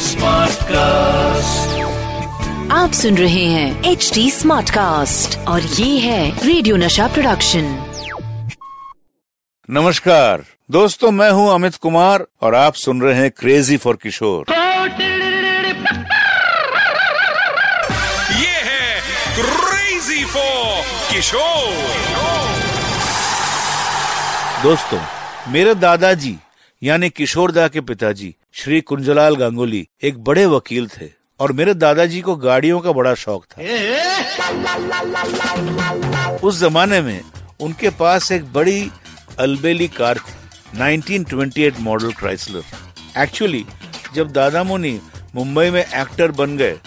Smart cast आप सुन रहे हैं एच डी स्मार्ट कास्ट और ये है रेडियो नशा प्रोडक्शन नमस्कार। दोस्तों मैं हूँ अमित कुमार और आप सुन रहे हैं क्रेजी फॉर किशोर ये है क्रेजी फॉर किशोर दोस्तों मेरे दादाजी यानी किशोरदा के पिताजी, श्री कुंजलाल गांगुली, एक बड़े वकील थे। और मेरे दादाजी को गाड़ियों का बड़ा शौक था। उस जमाने में उनके पास एक बड़ी अलबेली कार थी 1928 मॉडल क्राइसलर। एक्चुअली, जब दादा मुनि मुंबई में एक्टर बन गए,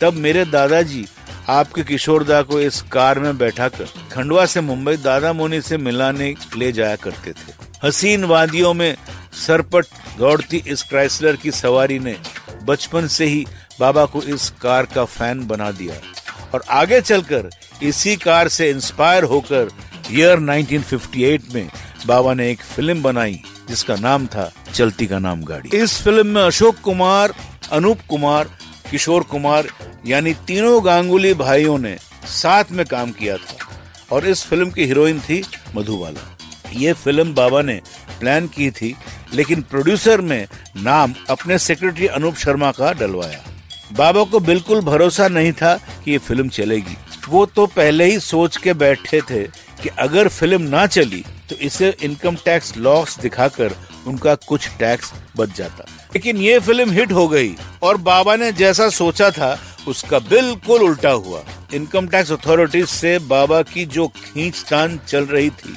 तब मेरे दादाजी आपके किशोरदा को इस कार में बैठा कर खंडवा से मुंबई दादा मुनि से मिलाने ले जाया करते थे। हसीन वादियों में सरपट दौड़ती इस क्राइसलर की सवारी ने बचपन से ही बाबा को इस कार का फ़ैन बना दिया और आगे चलकर इसी कार से इंस्पायर होकर ईयर 1958 में बाबा ने एक फ़िल्म बनाई, जिसका नाम था चलती का नाम गाड़ी। इस फ़िल्म में अशोक कुमार, अनूप कुमार, किशोर कुमार, यानी तीनों गांगुली भाइयों ने साथ में काम किया था और इस फ़िल्म की हीरोइन थी मधुबाला। ये फ़िल्म बाबा ने प्लान की थी लेकिन प्रोड्यूसर में नाम अपने सेक्रेटरी अनूप शर्मा का डलवाया। बाबा को बिल्कुल भरोसा नहीं था कि ये फ़िल्म चलेगी। वो तो पहले ही सोच के बैठे थे कि अगर फ़िल्म ना चली तो इसे इनकम टैक्स लॉस दिखाकर उनका कुछ टैक्स बच जाता। लेकिन ये फ़िल्म हिट हो गई और बाबा ने जैसा सोचा था, उसका बिल्कुल उल्टा हुआ। इनकम टैक्स अथॉरिटीज से बाबा की जो खींचतान चल रही थी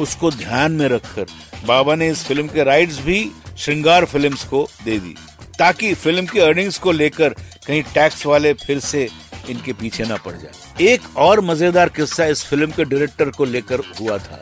उसको ध्यान में रखकर बाबा ने इस फ़िल्म के राइट्स भी श्रृंगार फिल्म्स को दे दी, ताकि फ़िल्म की अर्निंग्स को लेकर कहीं टैक्स वाले फिर से इनके पीछे ना पड़ जाए। एक और मज़ेदार किस्सा इस फ़िल्म के डायरेक्टर को लेकर हुआ था।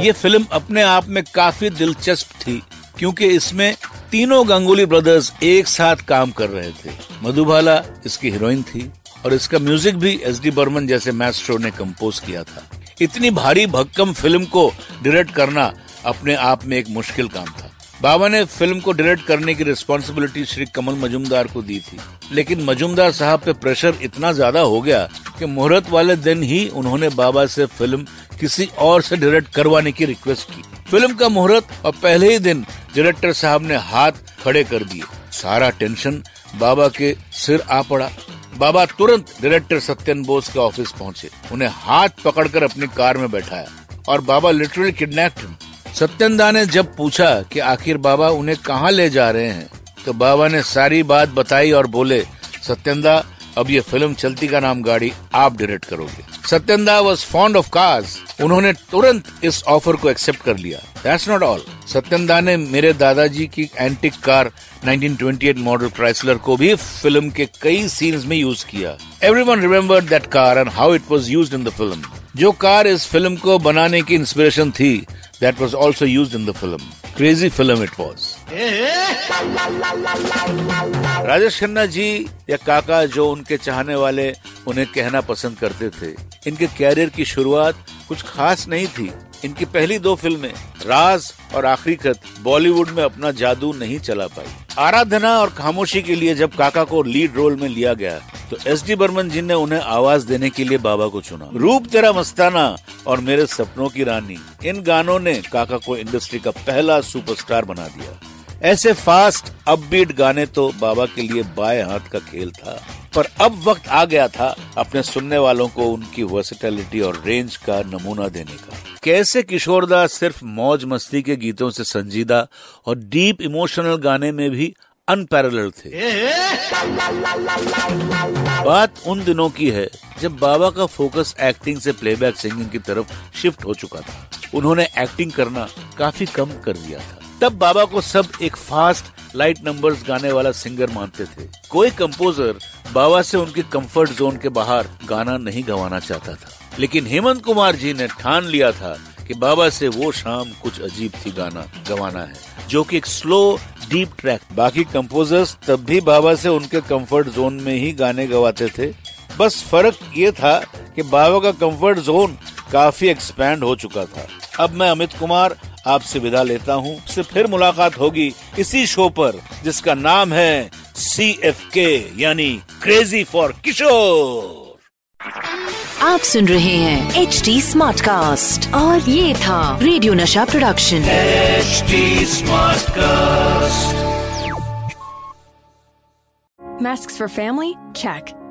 ये फ़िल्म अपने आप में काफ़ी दिलचस्प थी, क्योंकि इसमें तीनों गंगुली ब्रदर्स एक साथ काम कर रहे थे। मधुबाला इसकी हीरोइन थी और इसका म्यूज़िक भी एस डी बर्मन जैसे मैस्ट्रो ने कंपोज किया था। इतनी भारी भक्कम फ़िल्म को डायरेक्ट करना अपने आप में एक मुश्किल काम था। बाबा ने फ़िल्म को डायरेक्ट करने की रिस्पॉन्सिबिलिटी श्री कमल मजुमदार को दी थी। लेकिन मजुमदार साहब पे प्रेशर इतना ज़्यादा हो गया कि मुहूर्त वाले दिन ही उन्होंने बाबा से फ़िल्म किसी और से डायरेक्ट करवाने की रिक्वेस्ट की। फ़िल्म का मुहूर्त और पहले ही दिन डायरेक्टर साहब ने हाथ खड़े कर दिए। सारा टेंशन बाबा के सिर आ पड़ा। बाबा तुरंत डायरेक्टर सत्यन बोस के ऑफ़िस पहुँचे। उन्हें हाथ पकड़कर अपनी कार में बैठाया और बाबा लिटरली किडनैप्ड सत्यन दा ने जब पूछा कि आखिर बाबा उन्हें कहाँ ले जा रहे हैं तो बाबा ने सारी बात बताई और बोले सत्यंदा अब ये फ़िल्म चलती का नाम गाड़ी आप डायरेक्ट करोगे। सत्यंदा वॉज़ फॉन्ड ऑफ़ कार्स उन्होंने तुरंत इस ऑफ़र को एक्सेप्ट कर लिया। दैट्स नॉट ऑल सत्यनदा ने मेरे दादाजी की एंटिक कार 1928 मॉडल क्राइसलर को भी फ़िल्म के कई सीन्स में यूज़ किया। Every one remember that car and how it was used in the film जो कार इस फ़िल्म को बनाने की इंस्पिरेशन थी that was also used in the film crazy film it was Rajesh Khanna ji या काका जो उनके चाहने वाले उन्हें कहना पसंद करते थे, इनके कैरियर की शुरुआत कुछ खास नहीं थी। इनकी पहली दो फ़िल्में, राज और आखिरी खत, बॉलीवुड में अपना जादू नहीं चला पाई। आराधना और खामोशी के लिए जब काका को लीड रोल में लिया गया तो एस डी बर्मन जी ने उन्हें आवाज़ देने के लिए बाबा को चुना। रूप तेरा मस्ताना और मेरे सपनों की रानी। इन गानों ने काका को इंडस्ट्री का पहला सुपरस्टार बना दिया। ऐसे फास्ट, अपबीट गाने तो बाबा के लिए बाएँ हाथ का खेल था। पर अब वक्त आ गया था अपने सुनने वालों को उनकी वर्सिटैलिटी और रेंज का नमूना देने का। कैसे किशोरदास सिर्फ़ मौज मस्ती के गीतों से संजीदा और डीप इमोशनल गाने में भी अनपैरल थे? बात उन दिनों की है, जब बाबा का फोकस एक्टिंग से प्लेबैक सिंगिंग की तरफ़ शिफ्ट हो चुका था। उन्होंने एक्टिंग करना काफ़ी कम कर दिया था। तब बाबा को सब एक फास्ट लाइट नंबर्स गाने वाला सिंगर मानते थे। कोई कंपोजर बाबा से उनके कंफर्ट जोन के बाहर गाना नहीं गवाना चाहता था। लेकिन हेमंत कुमार जी ने ठान लिया था कि बाबा से वो शाम कुछ अजीब थी गाना गवाना है। जो कि एक स्लो डीप ट्रैक बाकी कंपोजर्स तब भी बाबा से उनके कंफर्ट जोन में ही गाने गवाते थे। बस फ़र्क ये था कि बाबा का कंफर्ट जोन काफ़ी एक्सपैंड हो चुका था। अब मैं अमित कुमार, आपसे विदा लेता हूँ। से फिर मुलाकात होगी इसी शो पर, जिसका नाम है सी एफ़ के यानी क्रेजी फॉर किशोर आप सुन रहे हैं एच डी स्मार्ट कास्ट और ये था radio Nasha production smart cast Masks for family? Check.